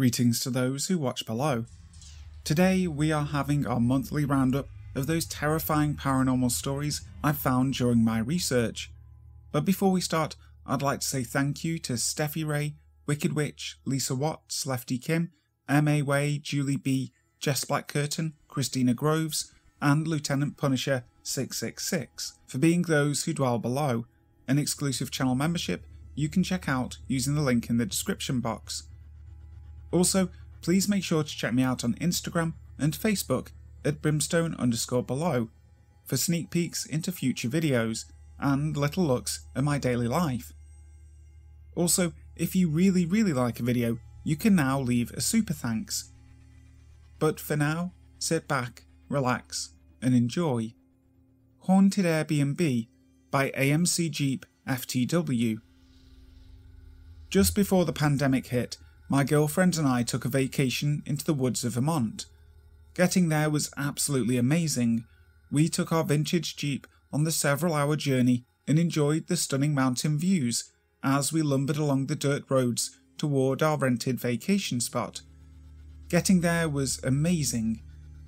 Greetings to those who watch below. Today we are having our monthly roundup of those terrifying paranormal stories I've found during my research. But before we start, I'd like to say thank you to Steffi Ray, Wicked Witch, Lisa Watts, Lefty Kim, M.A. Way, Julie B., Jess Black Curtain, Christina Groves, and Lieutenant Punisher 666 for being those who dwell below. An exclusive channel membership you can check out using the link in the description box. Also, please make sure to check me out on Instagram and Facebook at brimstone underscore below for sneak peeks into future videos and little looks at my daily life. Also, if you really, really like a video, you can now leave a super thanks. But for now, sit back, relax, and enjoy. Haunted Airbnb by AMC Jeep FTW. Just before the pandemic hit, my girlfriend and I took a vacation into the woods of Vermont. Getting there was absolutely amazing. We took our vintage Jeep on the several hour journey and enjoyed the stunning mountain views as we lumbered along the dirt roads toward our rented vacation spot. Getting there was amazing.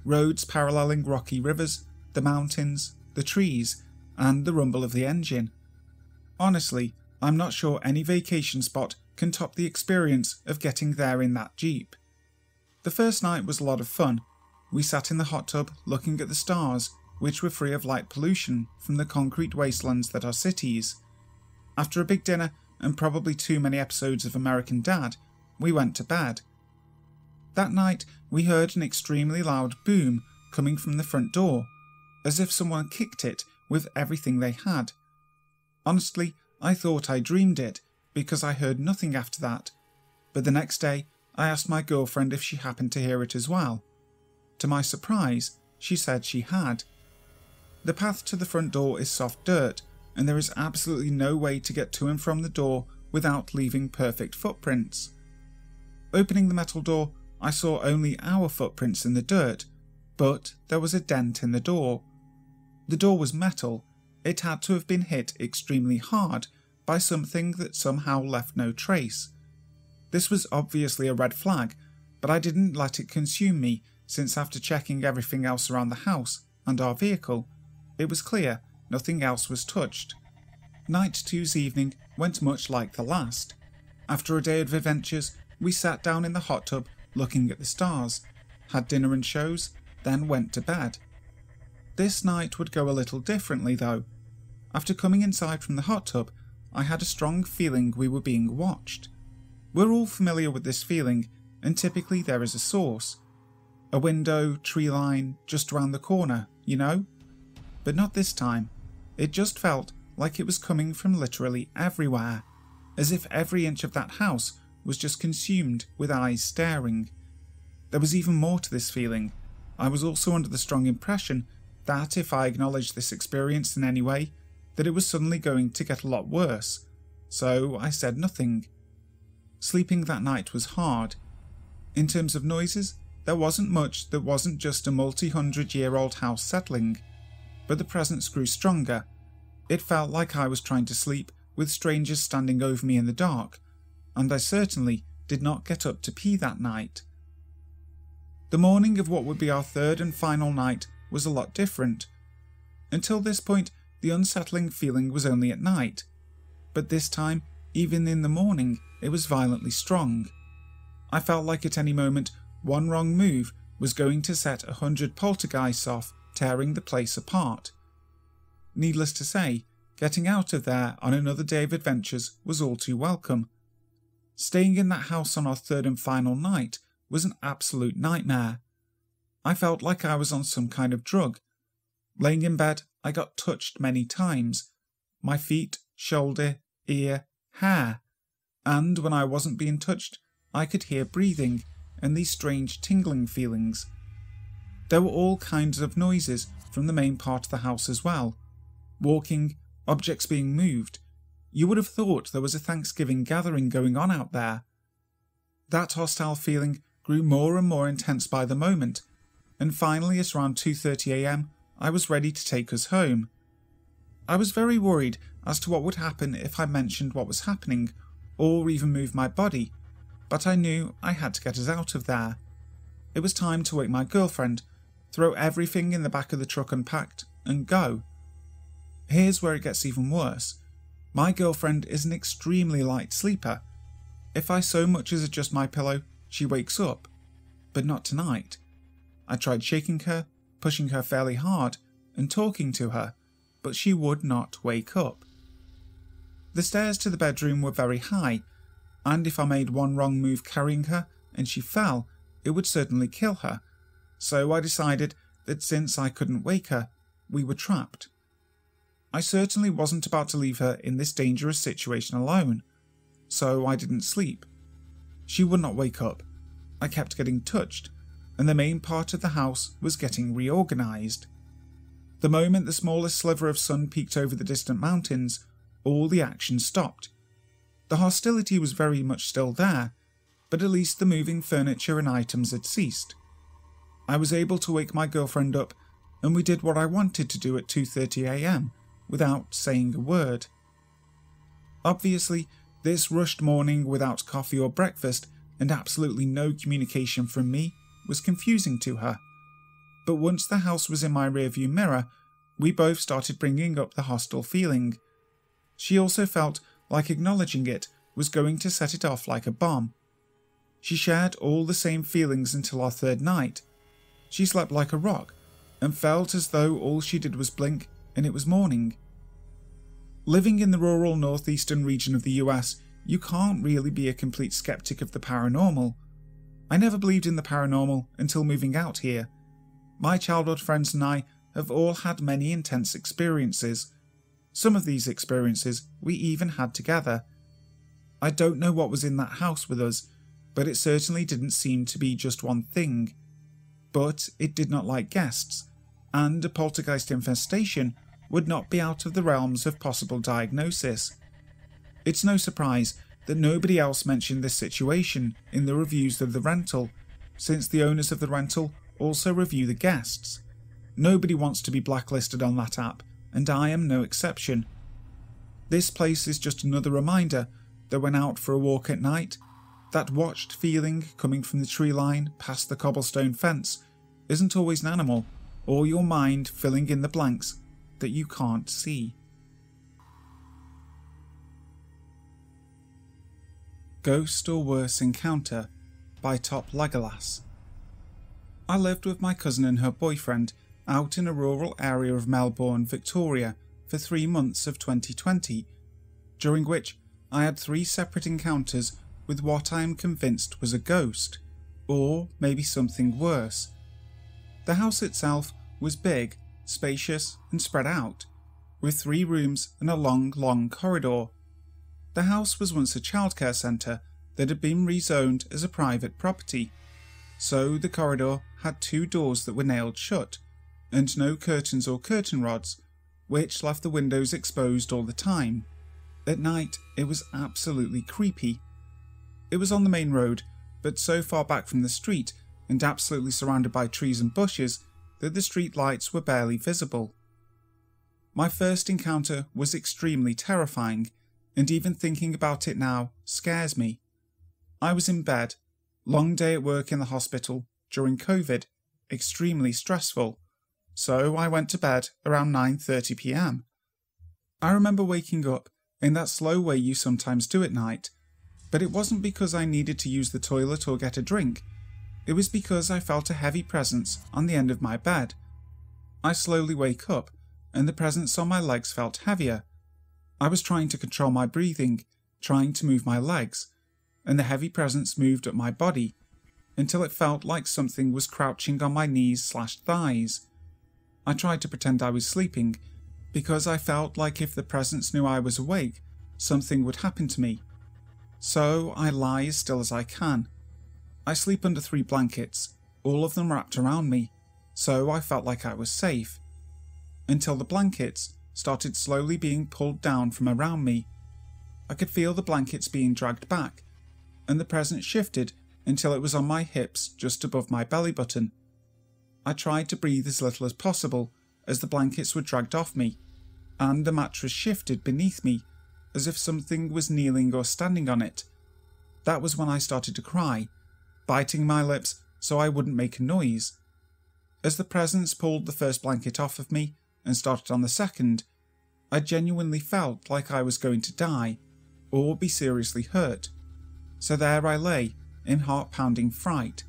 Roads paralleling rocky rivers, the mountains, the trees, and the rumble of the engine. Honestly, I'm not sure any vacation spot can top the experience of getting there in that Jeep. The first night was a lot of fun. We sat in the hot tub looking at the stars, which were free of light pollution from the concrete wastelands that are cities. After a big dinner and probably too many episodes of American Dad, we went to bed. That night, we heard an extremely loud boom coming from the front door, as if someone kicked it with everything they had. Honestly, I thought I dreamed it because I heard nothing after that, but the next day I asked my girlfriend if she happened to hear it as well. To my surprise, she said she had. The path to the front door is soft dirt, and there is absolutely no way to get to and from the door without leaving perfect footprints. Opening the metal door, I saw only our footprints in the dirt, but there was a dent in the door. The door was metal, it had to have been hit extremely hard by something that somehow left no trace. This was obviously a red flag, but I didn't let it consume me since after checking everything else around the house and our vehicle, it was clear nothing else was touched. Night two's evening went much like the last. After a day of adventures, we sat down in the hot tub looking at the stars, had dinner and shows, then went to bed. This night would go a little differently though. After coming inside from the hot tub, I had a strong feeling we were being watched. We're all familiar with this feeling, and typically there is a source. A window, tree line, just around the corner, you know? But not this time. It just felt like it was coming from literally everywhere, as if every inch of that house was just consumed with eyes staring. There was even more to this feeling. I was also under the strong impression that if I acknowledged this experience in any way, that it was suddenly going to get a lot worse, so I said nothing. Sleeping that night was hard. In terms of noises, there wasn't much that wasn't just a multi hundred year old house settling, but the presence grew stronger. It felt like I was trying to sleep with strangers standing over me in the dark, and I certainly did not get up to pee that night. The morning of what would be our third and final night was a lot different. Until this point, the unsettling feeling was only at night, but this time, even in the morning, it was violently strong. I felt like at any moment one wrong move was going to set a hundred poltergeists off, tearing the place apart. Needless to say, getting out of there on another day of adventures was all too welcome. Staying in that house on our third and final night was an absolute nightmare. I felt like I was on some kind of drug. Laying in bed, I got touched many times my feet, shoulder, ear, hair, and when I wasn't being touched, I could hear breathing and these strange tingling feelings. There were all kinds of noises from the main part of the house as well walking, objects being moved. You would have thought there was a Thanksgiving gathering going on out there. That hostile feeling grew more and more intense by the moment, and finally at around 2.30am I was ready to take us home. I was very worried as to what would happen if I mentioned what was happening, or even moved my body, but I knew I had to get us out of there. It was time to wake my girlfriend, throw everything in the back of the truck unpacked, and go. Here's where it gets even worse. My girlfriend is an extremely light sleeper. If I so much as adjust my pillow, she wakes up. But not tonight. I tried shaking her, pushing her fairly hard, and talking to her, but she would not wake up. The stairs to the bedroom were very high, and if I made one wrong move carrying her and she fell, it would certainly kill her. So I decided that since I couldn't wake her, we were trapped. I certainly wasn't about to leave her in this dangerous situation alone, so I didn't sleep. She would not wake up. I kept getting touched, and the main part of the house was getting reorganized. The moment the smallest sliver of sun peeked over the distant mountains, all the action stopped. The hostility was very much still there, but at least the moving furniture and items had ceased. I was able to wake my girlfriend up, and we did what I wanted to do at 2:30 a.m. without saying a word. Obviously, this rushed morning without coffee or breakfast and absolutely no communication from me was confusing to her but once the house was in my rearview mirror, we both started bringing up the hostile feeling. She also felt like acknowledging it was going to set it off like a bomb. She shared all the same feelings until our third night. She slept like a rock and felt as though all she did was blink and it was morning. Living in the rural northeastern region of the US, you can't really be a complete skeptic of the paranormal. I never believed in the paranormal until moving out here my childhood friends and I have all had many intense experiences. Some of these experiences we even had together. I don't know what was in that house with us, but it certainly didn't seem to be just one thing. But it did not like guests, and a poltergeist infestation would not be out of the realms of possible diagnosis. It's no surprise that nobody else mentioned this situation in the reviews of the rental, since the owners of the rental also review the guests. Nobody wants to be blacklisted on that app, and I am no exception. This place is just another reminder that when out for a walk at night, that watched feeling coming from the tree line past the cobblestone fence isn't always an animal or your mind filling in the blanks that you can't see. Ghost or Worse Encounter by Top Legolas. I lived with my cousin and her boyfriend out in a rural area of Melbourne, Victoria, for three months of 2020, during which I had three separate encounters with what I am convinced was a ghost, or maybe something worse. The house itself was big, spacious, and spread out, with three rooms and a long, long corridor. The house was once a childcare centre that had been rezoned as a private property so the corridor had two doors that were nailed shut, and no curtains or curtain rods, which left the windows exposed all the time. At night, it was absolutely creepy. It was on the main road, but so far back from the street and absolutely surrounded by trees and bushes that the street lights were barely visible. My first encounter was extremely terrifying, and even thinking about it now scares me. I was in bed, Long day at work in the hospital during COVID, extremely stressful. So I went to bed around 9:30 p.m. I remember waking up in that slow way you sometimes do at night, but it wasn't because I needed to use the toilet or get a drink. It was because I felt a heavy presence on the end of my bed. I slowly wake up, and the presence on my legs felt heavier. I was trying to control my breathing, trying to move my legs, and the heavy presence moved up my body until it felt like something was crouching on my knees slash thighs. I tried to pretend I was sleeping because I felt like if the presence knew I was awake, something would happen to me. So I lie as still as I can. I sleep under three blankets, all of them wrapped around me, so I felt like I was safe. Until the blankets started slowly being pulled down from around me. I could feel the blankets being dragged back and the present shifted until it was on my hips just above my belly button. I tried to breathe as little as possible as the blankets were dragged off me, and the mattress shifted beneath me as if something was kneeling or standing on it. that was when I started to cry, biting my lips so I wouldn't make a noise. As the presence pulled the first blanket off of me and started on the second, I genuinely felt like I was going to die or be seriously hurt. So there I lay in heart pounding fright.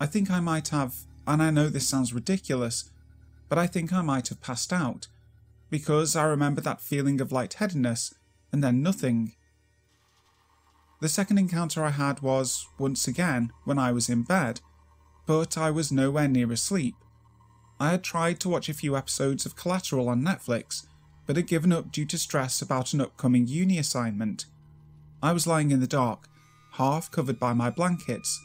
I think I might have, and I know this sounds ridiculous, but I think I might have passed out because I remember that feeling of lightheadedness and then nothing. The second encounter I had was, once again, when I was in bed, but I was nowhere near asleep. I had tried to watch a few episodes of Collateral on Netflix, but had given up due to stress about an upcoming uni assignment. I was lying in the dark, half covered by my blankets,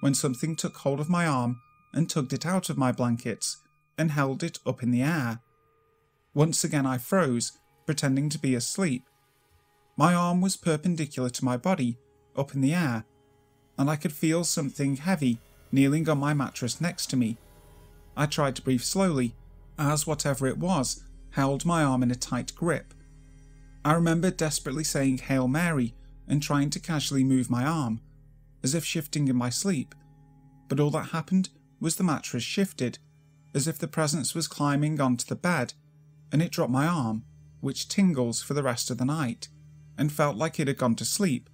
when something took hold of my arm and tugged it out of my blankets and held it up in the air. Once again I froze, pretending to be asleep. My arm was perpendicular to my body, up in the air, and I could feel something heavy kneeling on my mattress next to me. I tried to breathe slowly, as whatever it was held my arm in a tight grip. I remember desperately saying Hail Mary and trying to casually move my arm, as if shifting in my sleep, but all that happened was the mattress shifted, as if the presence was climbing onto the bed, and it dropped my arm, which tingles for the rest of the night, and felt like it had gone to sleep,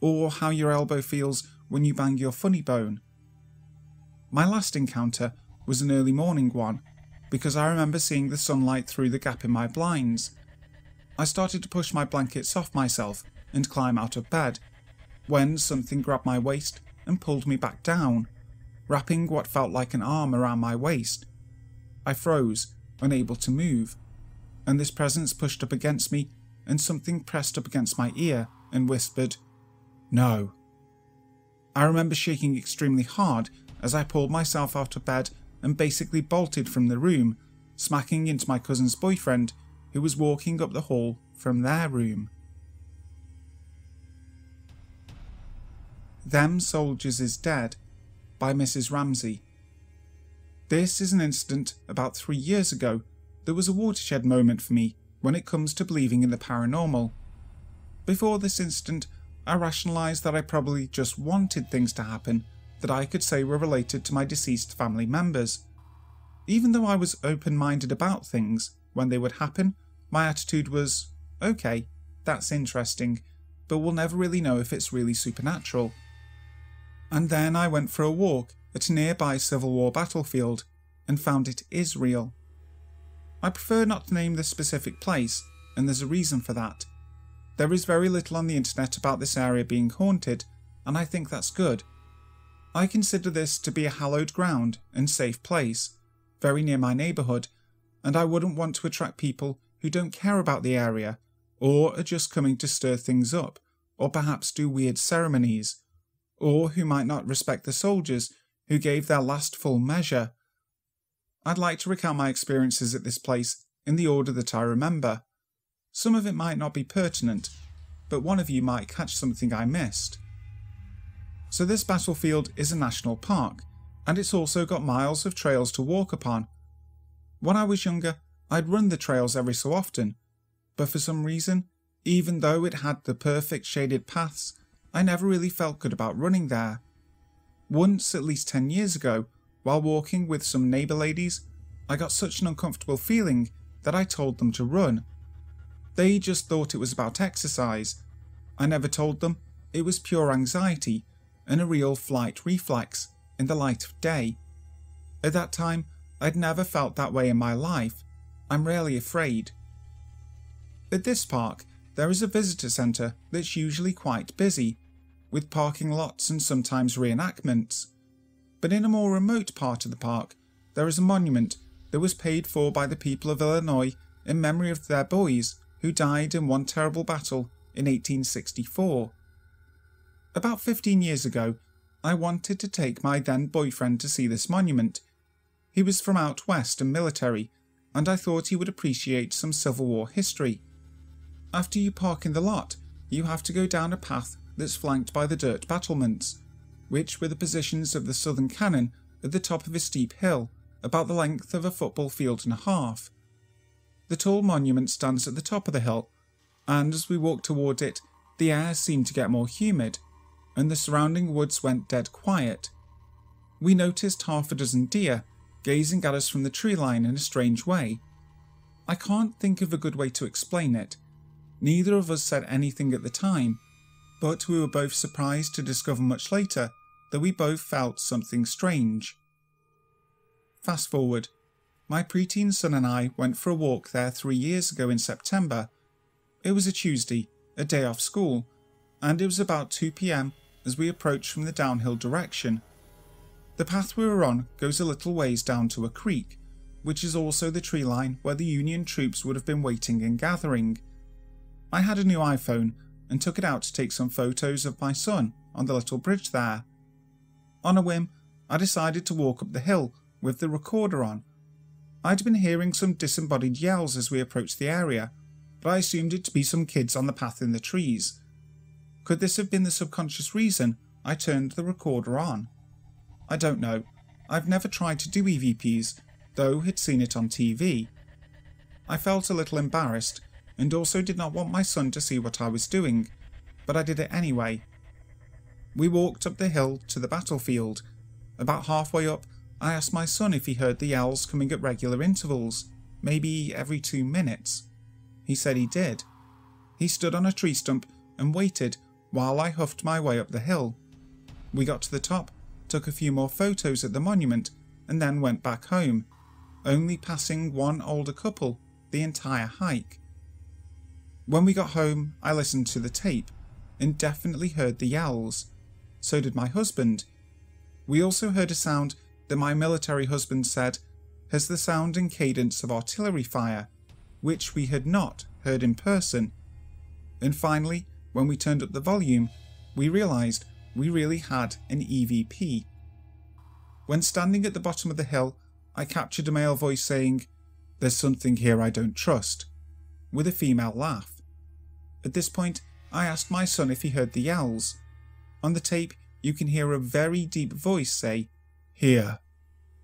or how your elbow feels when you bang your funny bone. My last encounter was an early morning one, because I remember seeing the sunlight through the gap in my blinds. I started to push my blankets off myself and climb out of bed, when something grabbed my waist and pulled me back down, wrapping what felt like an arm around my waist. I froze, unable to move, and this presence pushed up against me and something pressed up against my ear and whispered, No. I remember shaking extremely hard as I pulled myself out of bed and basically bolted from the room, smacking into my cousin's boyfriend who was walking up the hall from their room. Them Soldiers is Dead by Mrs. Ramsay. This is an incident about three years ago that was a watershed moment for me when it comes to believing in the paranormal. Before this incident, I rationalised that I probably just wanted things to happen that I could say were related to my deceased family members. Even though I was open minded about things, when they would happen, my attitude was, okay, that's interesting, but we'll never really know if it's really supernatural and then I went for a walk at a nearby Civil War battlefield and found it is real. I prefer not to name this specific place, and there's a reason for that. There is very little on the internet about this area being haunted, and I think that's good. I consider this to be a hallowed ground and safe place, very near my neighbourhood, and I wouldn't want to attract people who don't care about the area, or are just coming to stir things up, or perhaps do weird ceremonies or who might not respect the soldiers who gave their last full measure. I'd like to recount my experiences at this place in the order that I remember. Some of it might not be pertinent, but one of you might catch something I missed. So, this battlefield is a national park, and it's also got miles of trails to walk upon. When I was younger, I'd run the trails every so often, but for some reason, even though it had the perfect shaded paths I never really felt good about running there. Once, at least 10 years ago, while walking with some neighbour ladies, I got such an uncomfortable feeling that I told them to run. They just thought it was about exercise. I never told them it was pure anxiety and a real flight reflex in the light of day. At that time, I'd never felt that way in my life. I'm rarely afraid. At this park, there is a visitor centre that's usually quite busy, with parking lots and sometimes reenactments. But in a more remote part of the park, there is a monument that was paid for by the people of Illinois in memory of their boys who died in one terrible battle in 1864. About 15 years ago, I wanted to take my then boyfriend to see this monument. He was from out west and military, and I thought he would appreciate some Civil War history. After you park in the lot, you have to go down a path that's flanked by the dirt battlements, which were the positions of the southern cannon at the top of a steep hill, about the length of a football field and a half. The tall monument stands at the top of the hill, and as we walked toward it, the air seemed to get more humid, and the surrounding woods went dead quiet. We noticed half a dozen deer gazing at us from the tree line in a strange way. I can't think of a good way to explain it. Neither of us said anything at the time, but we were both surprised to discover much later that we both felt something strange. Fast forward. My preteen son and I went for a walk there three years ago in September. It was a Tuesday, a day off school, and it was about 2 pm as we approach from the downhill direction. The path we were on goes a little ways down to a creek, which is also the tree line where the Union troops would have been waiting and gathering. I had a new iPhone and took it out to take some photos of my son on the little bridge there. On a whim, I decided to walk up the hill with the recorder on. I'd been hearing some disembodied yells as we approached the area, but I assumed it to be some kids on the path in the trees. Could this have been the subconscious reason I turned the recorder on? I don't know. I've never tried to do EVPs, though had seen it on TV. I felt a little embarrassed and also did not want my son to see what I was doing, but I did it anyway. We walked up the hill to the battlefield. About halfway up, I asked my son if he heard the yells coming at regular intervals, maybe every two minutes. He said he did. He stood on a tree stump and waited while I huffed my way up the hill. We got to the top, took a few more photos at the monument, and then went back home, only passing one older couple the entire hike. When we got home, I listened to the tape and definitely heard the yells. So did my husband. We also heard a sound that my military husband said has the sound and cadence of artillery fire, which we had not heard in person. And finally, when we turned up the volume, we realised we really had an EVP. When standing at the bottom of the hill, I captured a male voice saying, There's something here I don't trust, with a female laugh. At this point, I asked my son if he heard the yells. On the tape, you can hear a very deep voice say, Here.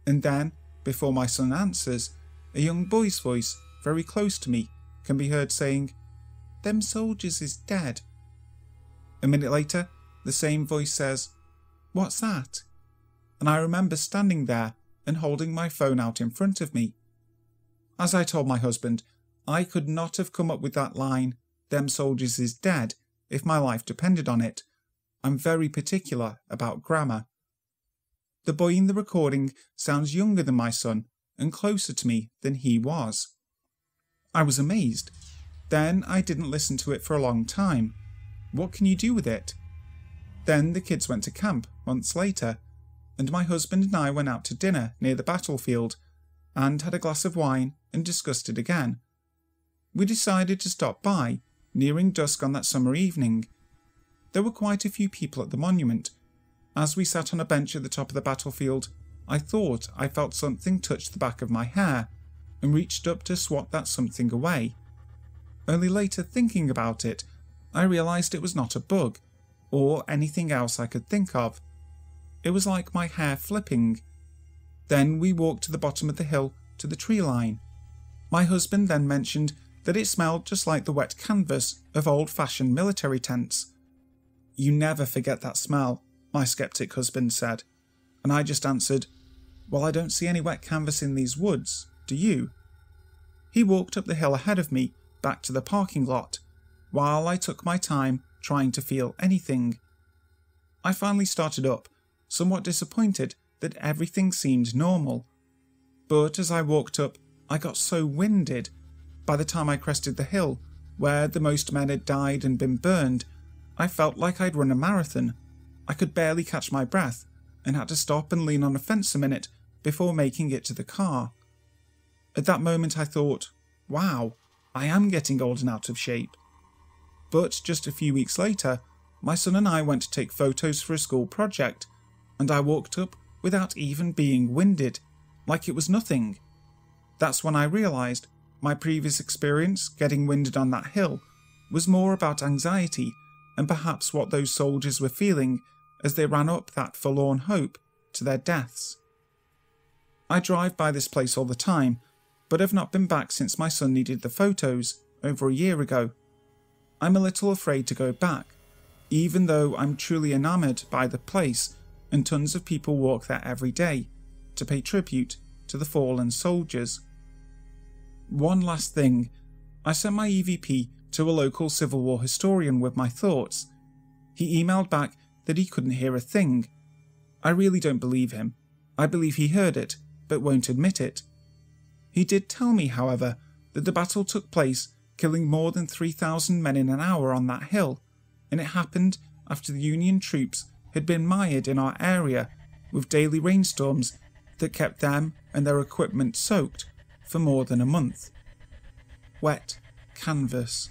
And then, before my son answers, a young boy's voice, very close to me, can be heard saying, Them soldiers is dead. A minute later, the same voice says, What's that? And I remember standing there and holding my phone out in front of me. As I told my husband, I could not have come up with that line, Them soldiers is dead, if my life depended on it. I'm very particular about grammar. The boy in the recording sounds younger than my son and closer to me than he was. I was amazed. Then I didn't listen to it for a long time. What can you do with it? Then the kids went to camp months later, and my husband and I went out to dinner near the battlefield and had a glass of wine and discussed it again. We decided to stop by, nearing dusk on that summer evening. There were quite a few people at the monument. As we sat on a bench at the top of the battlefield, I thought I felt something touch the back of my hair and reached up to swat that something away. Only later, thinking about it, I realised it was not a bug, or anything else I could think of. It was like my hair flipping. Then we walked to the bottom of the hill to the tree line. My husband then mentioned that it smelled just like the wet canvas of old fashioned military tents. You never forget that smell, my sceptic husband said, and I just answered, Well, I don't see any wet canvas in these woods, do you? He walked up the hill ahead of me, back to the parking lot, while I took my time trying to feel anything. I finally started up, somewhat disappointed that everything seemed normal. But as I walked up, I got so winded. By the time I crested the hill, where the most men had died and been burned, I felt like I'd run a marathon. I could barely catch my breath and had to stop and lean on a fence a minute before making it to the car. At that moment, I thought, wow, I am getting old and out of shape. But just a few weeks later, my son and I went to take photos for a school project, and I walked up without even being winded, like it was nothing. That's when I realised my previous experience getting winded on that hill was more about anxiety and perhaps what those soldiers were feeling as they ran up that forlorn hope to their deaths. I drive by this place all the time, but have not been back since my son needed the photos over a year ago. I'm a little afraid to go back. even though I'm truly enamoured by the place and tons of people walk there every day to pay tribute to the fallen soldiers. One last thing I sent my EVP to a local Civil War historian with my thoughts. He emailed back that he couldn't hear a thing. I really don't believe him. I believe he heard it, but won't admit it. He did tell me, however, that the battle took place, killing more than 3,000 men in an hour on that hill, and it happened after the Union troops had been mired in our area with daily rainstorms that kept them and their equipment soaked for more than a month. Wet canvas.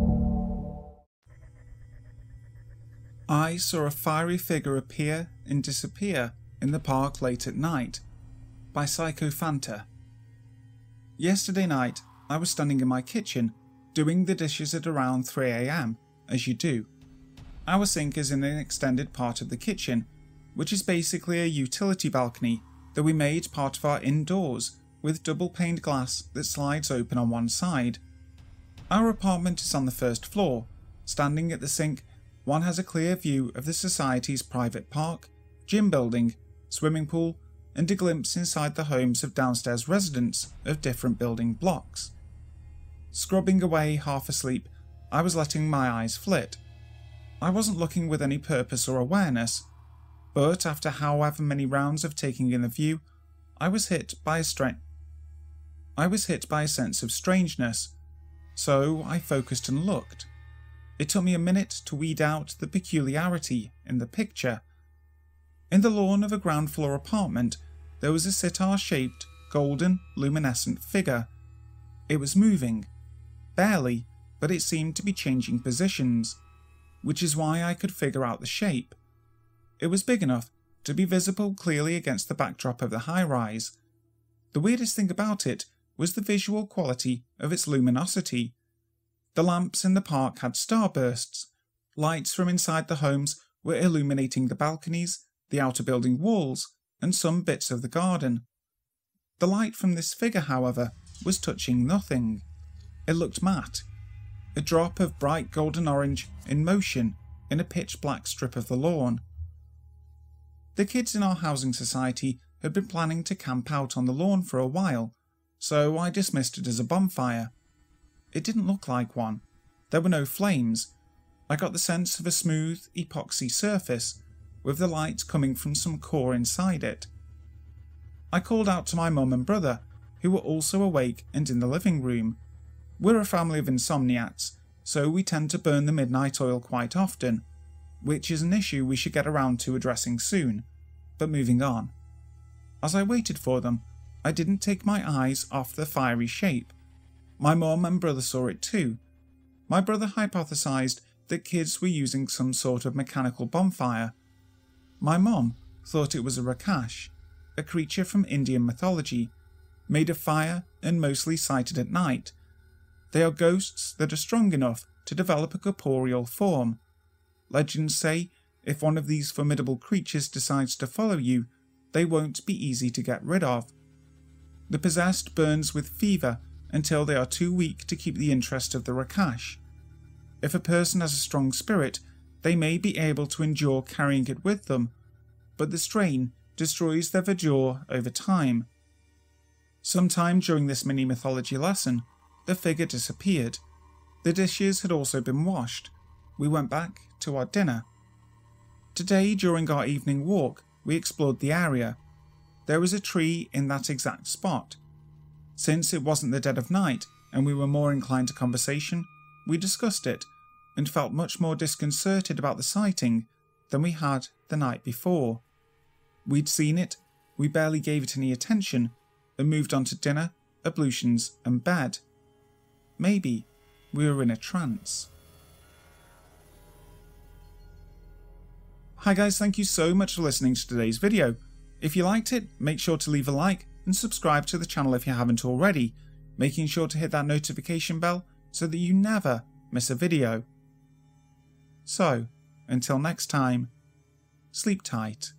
I saw a fiery figure appear and disappear in the park late at night by Psychophanta. Yesterday night, I was standing in my kitchen doing the dishes at around 3am, as you do. Our sink is in an extended part of the kitchen, which is basically a utility balcony that we made part of our indoors with double paned glass that slides open on one side. Our apartment is on the first floor. Standing at the sink, one has a clear view of the Society's private park, gym building, swimming pool, and a glimpse inside the homes of downstairs residents of different building blocks. Scrubbing away half asleep, I was letting my eyes flit. I wasn't looking with any purpose or awareness, but after however many rounds of taking in the view, I was hit by a I was hit by a sense of strangeness, so I focused and looked. It took me a minute to weed out the peculiarity in the picture. In the lawn of a ground floor apartment, there was a sitar shaped, golden, luminescent figure. It was moving. Barely, but it seemed to be changing positions, which is why I could figure out the shape. It was big enough to be visible clearly against the backdrop of the high rise. The weirdest thing about it was the visual quality of its luminosity. The lamps in the park had starbursts. Lights from inside the homes were illuminating the balconies, the outer building walls, and some bits of the garden. The light from this figure, however, was touching nothing. It looked matte, a drop of bright golden orange in motion in a pitch black strip of the lawn. The kids in our housing society had been planning to camp out on the lawn for a while, so I dismissed it as a bonfire. It didn't look like one. There were no flames. I got the sense of a smooth, epoxy surface, with the light coming from some core inside it. I called out to my mum and brother, who were also awake and in the living room. We're a family of insomniacs, so we tend to burn the midnight oil quite often, which is an issue we should get around to addressing soon. But moving on. As I waited for them, I didn't take my eyes off the fiery shape. My mom and brother saw it too. My brother hypothesized that kids were using some sort of mechanical bonfire. My mom thought it was a Rakash, a creature from Indian mythology, made of fire and mostly sighted at night. They are ghosts that are strong enough to develop a corporeal form. Legends say if one of these formidable creatures decides to follow you, they won't be easy to get rid of. The possessed burns with fever until they are too weak to keep the interest of the Rakash. If a person has a strong spirit, they may be able to endure carrying it with them, but the strain destroys their verdure over time. Sometime during this mini mythology lesson, the figure disappeared. The dishes had also been washed, we went back to our dinner. Today, during our evening walk, we explored the area. There was a tree in that exact spot. Since it wasn't the dead of night and we were more inclined to conversation, we discussed it and felt much more disconcerted about the sighting than we had the night before. We'd seen it, we barely gave it any attention, and moved on to dinner, ablutions, and bed. Maybe we were in a trance. Hi guys, thank you so much for listening to today's video. If you liked it, make sure to leave a like and subscribe to the channel if you haven't already, making sure to hit that notification bell so that you never miss a video. So, until next time, sleep tight.